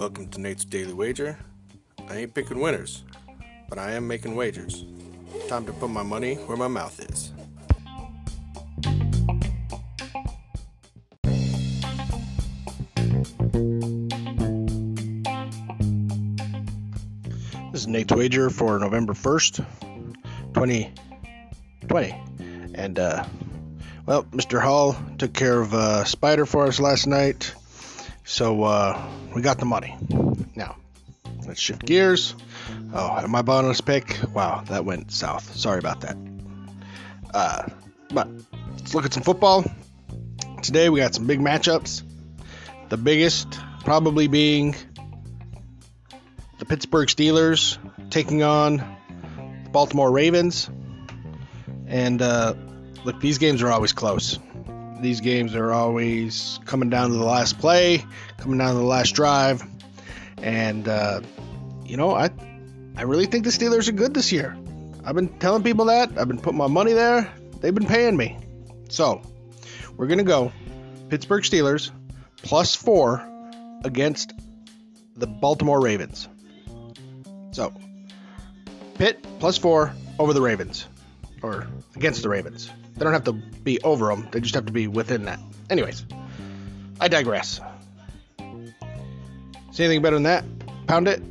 Welcome to Nate's Daily Wager. I ain't picking winners, but I am making wagers. Time to put my money where my mouth is. This is Nate's Wager for November 1st, 2020. And, uh, well, Mr. Hall took care of uh, Spider for us last night, so uh, we got the money. Now, let's shift gears. Oh, and my bonus pick, wow, that went south. Sorry about that. Uh, but let's look at some football. Today we got some big matchups. The biggest probably being the Pittsburgh Steelers taking on the Baltimore Ravens. And uh, look, these games are always close. These games are always coming down to the last play, coming down to the last drive. And, uh, you know, I, I really think the Steelers are good this year. I've been telling people that. I've been putting my money there. They've been paying me. So, we're to go Pittsburgh Steelers plus four against the Baltimore Ravens. So, Pitt plus four over the Ravens, or against the Ravens. They don't have to be over them, they just have to be within that. Anyways, I digress. See anything better than that? Pound it.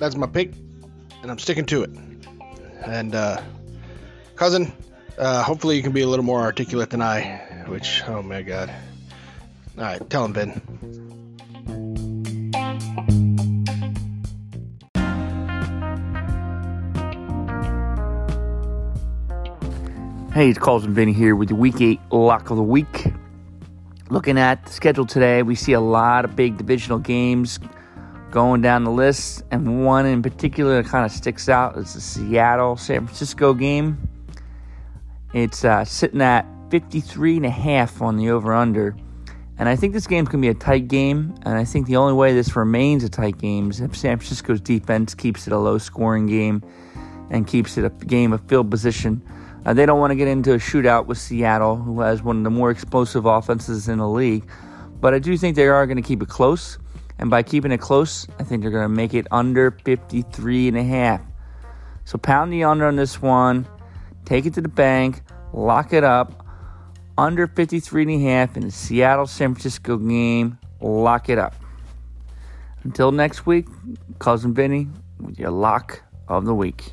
That's my pick, and I'm sticking to it. And, uh, cousin, uh, hopefully you can be a little more articulate than I, which, oh my god. Alright, tell him, Ben. Hey, it's Cousin Vinny here with the Week 8 Lock of the Week. Looking at the schedule today, we see a lot of big divisional games going down the list, and one in particular that kind of sticks out is the Seattle San Francisco game. It's uh, sitting at 53 and a half on the over under. And I think this game's going to be a tight game. And I think the only way this remains a tight game is if San Francisco's defense keeps it a low scoring game and keeps it a game of field position. Uh, they don't want to get into a shootout with Seattle, who has one of the more explosive offenses in the league. But I do think they are going to keep it close. And by keeping it close, I think they're going to make it under 53 and a half. So pound the under on this one. Take it to the bank. Lock it up. Under 53 and a half in the Seattle San Francisco game. Lock it up. Until next week, Cousin Vinny with your lock of the week.